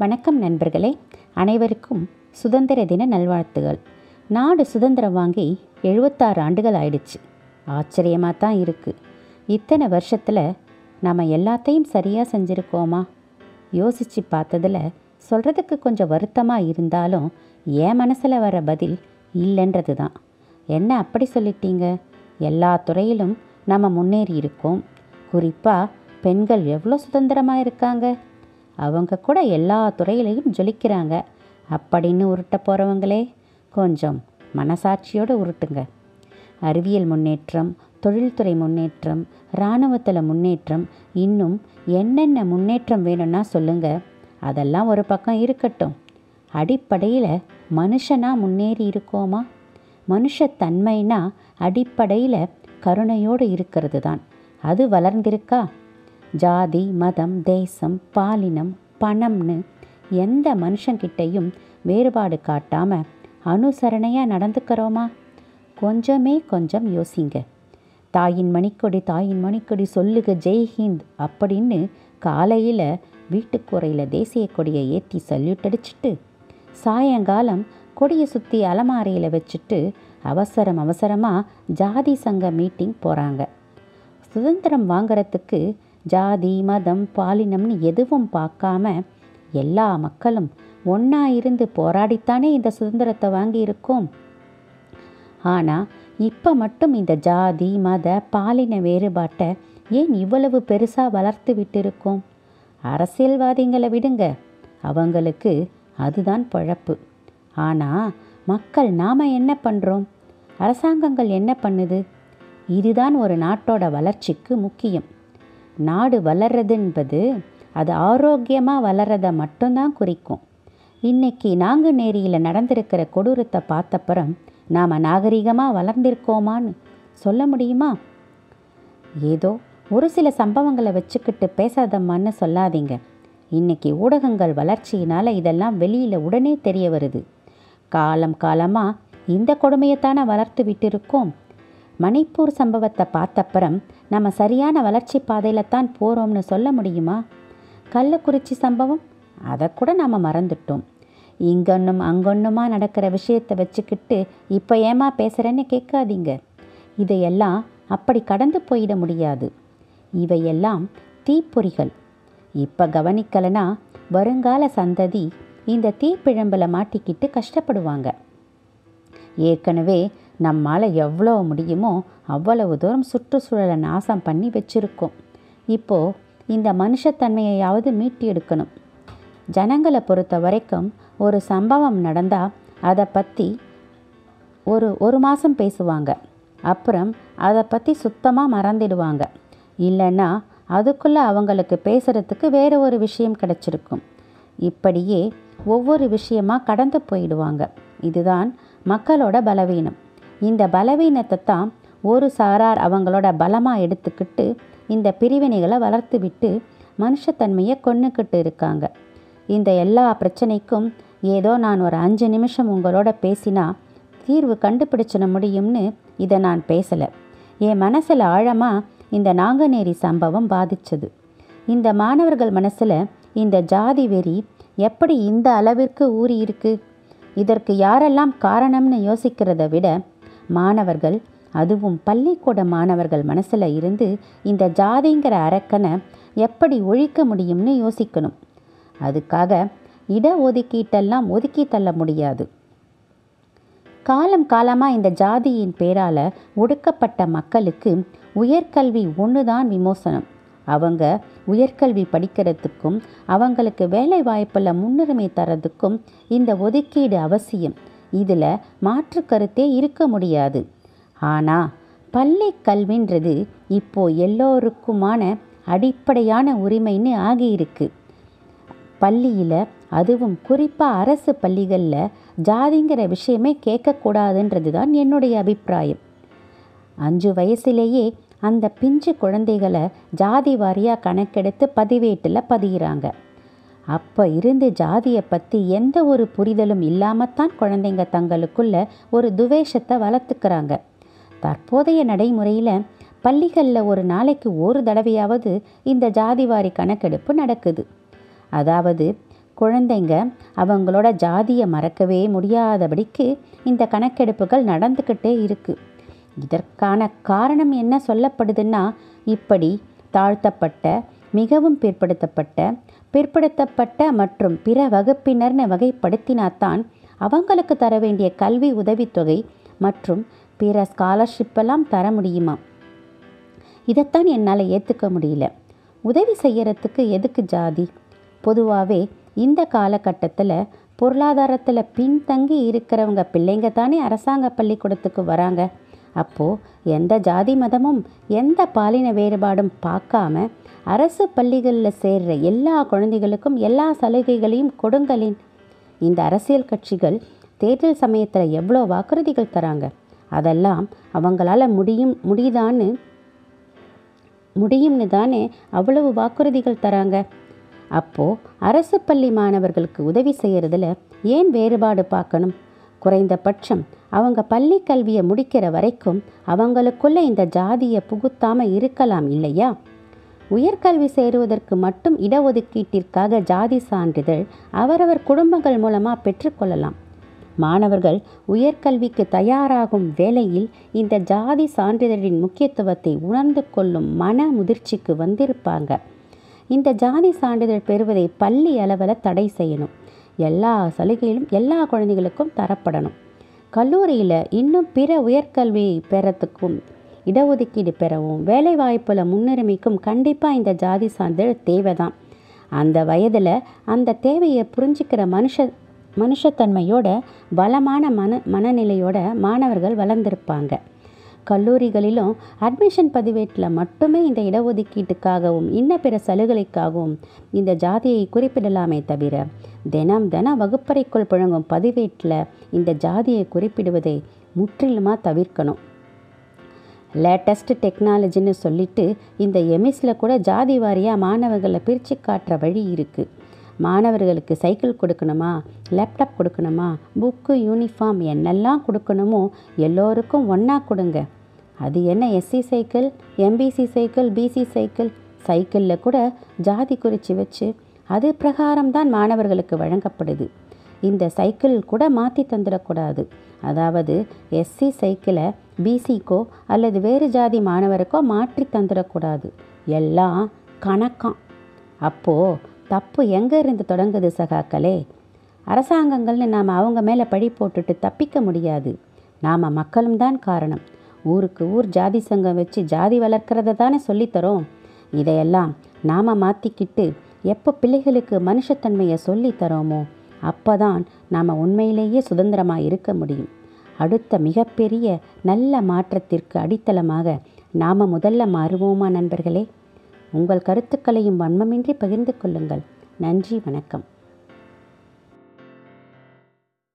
வணக்கம் நண்பர்களே அனைவருக்கும் சுதந்திர தின நல்வாழ்த்துகள். நாடு சுதந்திரம் வாங்கி எழுபத்தாறு ஆண்டுகள் ஆயிடுச்சு. ஆச்சரியமாக தான் இருக்குது இத்தனை வருஷத்தில் நம்ம எல்லாத்தையும் சரியாக செஞ்சுருக்கோமா? யோசித்து பார்த்ததில் சொல்கிறதுக்கு கொஞ்சம் வருத்தமாக இருந்தாலும் என் மனசில் வர பதில் இல்லைன்றது தான். என்ன அப்படி சொல்லிட்டீங்க? எல்லா துறையிலும் நம்ம முன்னேறி இருக்கோம். குறிப்பாக பெண்கள் எவ்வளோ சுதந்திரமாக இருக்காங்க? அவங்க கூட எல்லா துறையிலையும் ஜொலிக்கிறாங்க. அப்படின்னு உருட்ட போகிறவங்களே கொஞ்சம் மனசாட்சியோடு உருட்டுங்க. அறிவியல் முன்னேற்றம் தொழில்துறை முன்னேற்றம் இராணுவத்தில் முன்னேற்றம் இன்னும் என்னென்ன முன்னேற்றம் வேணும்னா சொல்லுங்கள் அதெல்லாம் ஒரு பக்கம் இருக்கட்டும். அடிப்படையில் மனுஷனாக முன்னேறி இருக்கோமா? மனுஷத்தன்மைனா அடிப்படையில் கருணையோடு இருக்கிறது தான். அது வளர்ந்திருக்கா? ஜாதி மதம் தேசம் பாலினம் பணம்னு எந்த மனுஷங்கிட்டையும் வேறுபாடு காட்டாமல் அனுசரணையாக நடந்துக்கிறோமா? கொஞ்சமே கொஞ்சம் யோசிங்க. தாயின் மணிக்கொடி தாயின் மணிக்கொடி சொல்லுக ஜெய்ஹிந்த் அப்படின்னு காலையில் வீட்டுக்குறையில் தேசிய கொடியை ஏற்றி சல்யூட் அடிச்சுட்டு சாயங்காலம் கொடியை சுற்றி அலமாரியில் வச்சுட்டு அவசரம் அவசரமாக ஜாதி சங்க மீட்டிங் போகிறாங்க சுதந்திரம் வாங்கிறதுக்கு ஜாதி மதம் பாலினம்னு எதுவும் பார்க்காம எல்லா மக்களும் ஒன்றா இருந்து போராடித்தானே இந்த சுதந்திரத்தை வாங்கியிருக்கோம். ஆனால் இப்போ மட்டும் இந்த ஜாதி மத பாலின வேறுபாட்டை ஏன் இவ்வளவு பெருசாக வளர்த்து விட்டிருக்கோம்? அரசியல்வாதிகளை விடுங்க. அவங்களுக்கு அதுதான் பழப்பு. ஆனால் மக்கள் நாம் என்ன பண்ணுறோம் அரசாங்கங்கள் என்ன பண்ணுது? இதுதான் ஒரு நாட்டோட வளர்ச்சிக்கு முக்கியம். நாடு வளர்றது என்பது அது ஆரோக்கியமாக வளர்றதை மட்டும்தான் குறிக்கும். இன்னைக்கு நாங்குநேரியில் நடந்திருக்கிற கொடூரத்தை பார்த்தப்புறம் நாம் நாகரிகமாக வளர்ந்திருக்கோமான்னு சொல்ல முடியுமா? ஏதோ ஒரு சில சம்பவங்களை வச்சுக்கிட்டு பேசாதம்மான்னு சொல்லாதீங்க. இன்னைக்கு ஊடகங்கள் வளர்ச்சியினால் இதெல்லாம் வெளியில் உடனே தெரிய வருது. காலம் காலமாக இந்த கொடுமையைத்தானே வளர்த்து விட்டிருக்கோம் மணிப்பூர் சம்பவத்தை பார்த்தப்புறம் நம்ம சரியான வளர்ச்சி பாதையில் தான் போகிறோம்னு சொல்ல முடியுமா? கள்ளக்குறிச்சி சம்பவம்? அதை கூட நாம் மறந்துட்டோம். இங்கொன்னும் அங்கொன்னுமா நடக்கிற விஷயத்தை வச்சுக்கிட்டு இப்போ ஏமா பேசுகிறேன்னு கேட்காதீங்க. இதையெல்லாம் அப்படி கடந்து போயிட முடியாது. இவையெல்லாம் தீப்பொறிகள். இப்போ கவனிக்கலைன்னா வருங்கால சந்ததி இந்த தீப்பிழம்பில் மாட்டிக்கிட்டு கஷ்டப்படுவாங்க. ஏற்கனவே நம்மால் எவ்வளோ முடியுமோ அவ்வளவு தூரம் சுற்றுச்சூழலை நாசம் பண்ணி வச்சுருக்கோம். இப்போது இந்த மனுஷத்தன்மையையாவது மீட்டி எடுக்கணும் ஜனங்களை பொறுத்த வரைக்கும் ஒரு சம்பவம் நடந்தால் அதை பற்றி ஒரு ஒரு மாதம் பேசுவாங்க. அப்புறம் அதை பற்றி சுத்தமாக மறந்துடுவாங்க. இல்லைன்னா அதுக்குள்ளே அவங்களுக்கு பேசுகிறதுக்கு வேறு ஒரு விஷயம் கிடச்சிருக்கும். இப்படியே ஒவ்வொரு விஷயமாக கடந்து போயிடுவாங்க. இதுதான் மக்களோட பலவீனம். இந்த பலவீனத்தை தான் ஒரு சாரார் அவங்களோட பலமாக எடுத்துக்கிட்டு இந்த பிரிவினைகளை வளர்த்து விட்டு மனுஷத்தன்மையை கொண்டுக்கிட்டு இருக்காங்க. இந்த எல்லா பிரச்சனைக்கும் ஏதோ நான் ஒரு அஞ்சு நிமிஷம் உங்களோட பேசினா தீர்வு கண்டுபிடிச்சிட முடியும்னு இதை நான் பேசலை. என் மனசில் ஆழமாக இந்த நாங்கநேரி சம்பவம் பாதிச்சது. இந்த மாணவர்கள் மனசில் இந்த ஜாதி வெறி எப்படி இந்த அளவிற்கு ஊறி இருக்கு இதற்கு யாரெல்லாம் காரணம்னு யோசிக்கிறத விட மாணவர்கள் அதுவும் பள்ளிக்கூட மாணவர்கள் மனசில் இருந்து இந்த ஜாதிங்கிற அரக்கனை எப்படி ஒழிக்க முடியும்னு யோசிக்கணும். அதுக்காக இட ஒதுக்கீட்டெல்லாம் ஒதுக்கி தள்ள முடியாது. காலம் காலமாக இந்த ஜாதியின் பேரால் ஒடுக்கப்பட்ட மக்களுக்கு உயர்கல்வி ஒன்று தான் விமோசனம். அவங்க உயர்கல்வி படிக்கிறதுக்கும் அவங்களுக்கு வேலை வாய்ப்பில் முன்னுரிமை தரதுக்கும் இந்த ஒதுக்கீடு அவசியம். இதில் மாற்று கருத்தே இருக்க முடியாது. ஆனால் பள்ளி கல்வின்றது இப்போ எல்லோருக்குமான அடிப்படையான உரிமைன்னு ஆகியிருக்கு. பள்ளியில் அதுவும் குறிப்பாக அரசு பள்ளிகளில் ஜாதிங்கிற விஷயமே கேட்கக்கூடாதுன்றது தான் என்னுடைய அபிப்பிராயம். அஞ்சு வயசுலேயே அந்த பிஞ்சு குழந்தைகளை ஜாதி வாரியாக கணக்கெடுத்து பதிவேட்டில் பதிகிறாங்க அப்போ இருந்து ஜாதியை பற்றி எந்த ஒரு புரிதலும் இல்லாமத்தான் குழந்தைங்க தங்களுக்குள்ள ஒரு துவேஷத்தை வளர்த்துக்கிறாங்க. தற்போதைய நடைமுறையில் பள்ளிகளில் ஒரு நாளைக்கு ஒரு தடவையாவது இந்த ஜாதிவாரி கணக்கெடுப்பு நடக்குது. அதாவது குழந்தைங்க அவங்களோட ஜாதியை மறக்கவே முடியாதபடிக்கு இந்த கணக்கெடுப்புகள் நடந்துக்கிட்டே இருக்குது இதற்கான காரணம் என்ன சொல்லப்படுதுன்னா இப்படி தாழ்த்தப்பட்ட மிகவும் பிற்படுத்தப்பட்ட பிற்படுத்தப்பட்ட மற்றும் பிற வகுப்பினர்னு வகைப்படுத்தினாத்தான் அவங்களுக்கு தர வேண்டிய கல்வி உதவித்தொகை மற்றும் பிற ஸ்காலர்ஷிப்பெல்லாம் தர முடியுமா? இதைத்தான் என்னால் ஏற்றுக்க முடியல. உதவி செய்யறதுக்கு எதுக்கு ஜாதி? பொதுவாகவே இந்த காலகட்டத்தில் பொருளாதாரத்தில் பின்தங்கி இருக்கிறவங்க பிள்ளைங்க தானே அரசாங்க பள்ளிக்கூடத்துக்கு வராங்க. அப்போது எந்த ஜாதி மதமும் எந்த பாலின வேறுபாடும் பார்க்காம அரசு பள்ளிகளில் சேர்ற எல்லா குழந்தைகளுக்கும் எல்லா சலுகைகளையும் கொடுங்களேன். இந்த அரசியல் கட்சிகள் தேர்தல் சமயத்தில் எவ்வளோ வாக்குறுதிகள் தராங்க? அதெல்லாம் அவங்களால முடியும் முடியுதான்னு முடியும்னு தானே அவ்வளவு வாக்குறுதிகள் தராங்க? அப்போது அரசு பள்ளி மாணவர்களுக்கு உதவி செய்கிறதுல ஏன் வேறுபாடு பார்க்கணும்? குறைந்தபட்சம் அவங்க பள்ளி கல்வியை முடிக்கிற வரைக்கும் அவங்களுக்குள்ள இந்த ஜாதியை புகுத்தாமல் இருக்கலாம் இல்லையா? உயர்கல்வி சேருவதற்கு மட்டும் இடஒதுக்கீட்டிற்காக ஜாதி சான்றிதழ் அவரவர் குடும்பங்கள் மூலமாக பெற்றுக்கொள்ளலாம் மாணவர்கள் உயர்கல்விக்கு தயாராகும் வேளையில் இந்த ஜாதி சான்றிதழின் முக்கியத்துவத்தை உணர்ந்து கொள்ளும் மன முதிர்ச்சிக்கு வந்திருப்பாங்க. இந்த ஜாதி சான்றிதழ் பெறுவதை பள்ளி அளவில் தடை செய்யணும். எல்லா சலுகையிலும் எல்லா குழந்தைகளுக்கும் தரப்படணும். கல்லூரியில் இன்னும் பிற உயர்கல்வி பெறத்துக்கும் இடஒதுக்கீடு பெறவும் வேலைவாய்ப்பில் முன்னுரிமைக்கும் கண்டிப்பாக இந்த ஜாதி சான்றிதழ் தேவைதான். அந்த வயதில் அந்த தேவையை புரிஞ்சுக்கிற மனுஷ மனுஷத்தன்மையோட பலமான மன மனநிலையோட மாணவர்கள் வளர்ந்திருப்பாங்க. கல்லூரிகளிலும் அட்மிஷன் பதிவேட்டில் மட்டுமே இந்த இடஒதுக்கீட்டுக்காகவும் இன்ன பிற சலுகைக்காகவும் இந்த ஜாதியை குறிப்பிடலாமே தவிர தினம் தினம் வகுப்பறைக்குள் புழங்கும் பதிவேட்டில் இந்த ஜாதியை குறிப்பிடுவதை முற்றிலுமாக தவிர்க்கணும். லேட்டஸ்ட் டெக்னாலஜின்னு சொல்லிட்டு இந்த எமிஸில் கூட ஜாதி வாரியாக மாணவர்களை பிரித்து காட்டுற வழி இருக்குது மாணவர்களுக்கு சைக்கிள் கொடுக்கணுமா லேப்டாப் கொடுக்கணுமா புக்கு யூனிஃபார்ம் என்னெல்லாம் கொடுக்கணுமோ எல்லோருக்கும் ஒன்றா கொடுங்க. அது என்ன SC cycle MBC cycle BC cycle சைக்கிளில் கூட ஜாதி குறித்து வச்சு அது பிரகாரம்தான் மாணவர்களுக்கு வழங்கப்படுது. இந்த சைக்கிள் கூட மாற்றி தந்துடக்கூடாது. அதாவது எஸ்சி சைக்கிளை பிசிக்கோ அல்லது வேறு ஜாதி மாணவருக்கோ மாற்றி தந்துடக்கூடாது. எல்லாம் கணக்காம். அப்போது தப்பு எங்கே இருந்து தொடங்குது சகாக்களே? அரசாங்கங்கள்னு நாம் அவங்க மேலே பழி போட்டுட்டு தப்பிக்க முடியாது. நாம் மக்களும் தான் காரணம். ஊருக்கு ஊர் ஜாதி சங்கம் வச்சு ஜாதி வளர்க்குறத தானே சொல்லித்தரோம். இதையெல்லாம் நாம் மாற்றிக்கிட்டு எப்போ பிள்ளைகளுக்கு மனுஷத்தன்மையை சொல்லித் தரோமோ அப்போ தான் நாம் உண்மையிலேயே சுதந்திரமாக இருக்க முடியும். அடுத்த மிகப்பெரிய நல்ல மாற்றத்திற்கு அடித்தளமாக நாம் முதல்ல மாறுவோமா நண்பர்களே? உங்கள் கருத்துக்களையும் வன்மமின்றி பகிர்ந்து கொள்ளுங்கள். நன்றி வணக்கம்.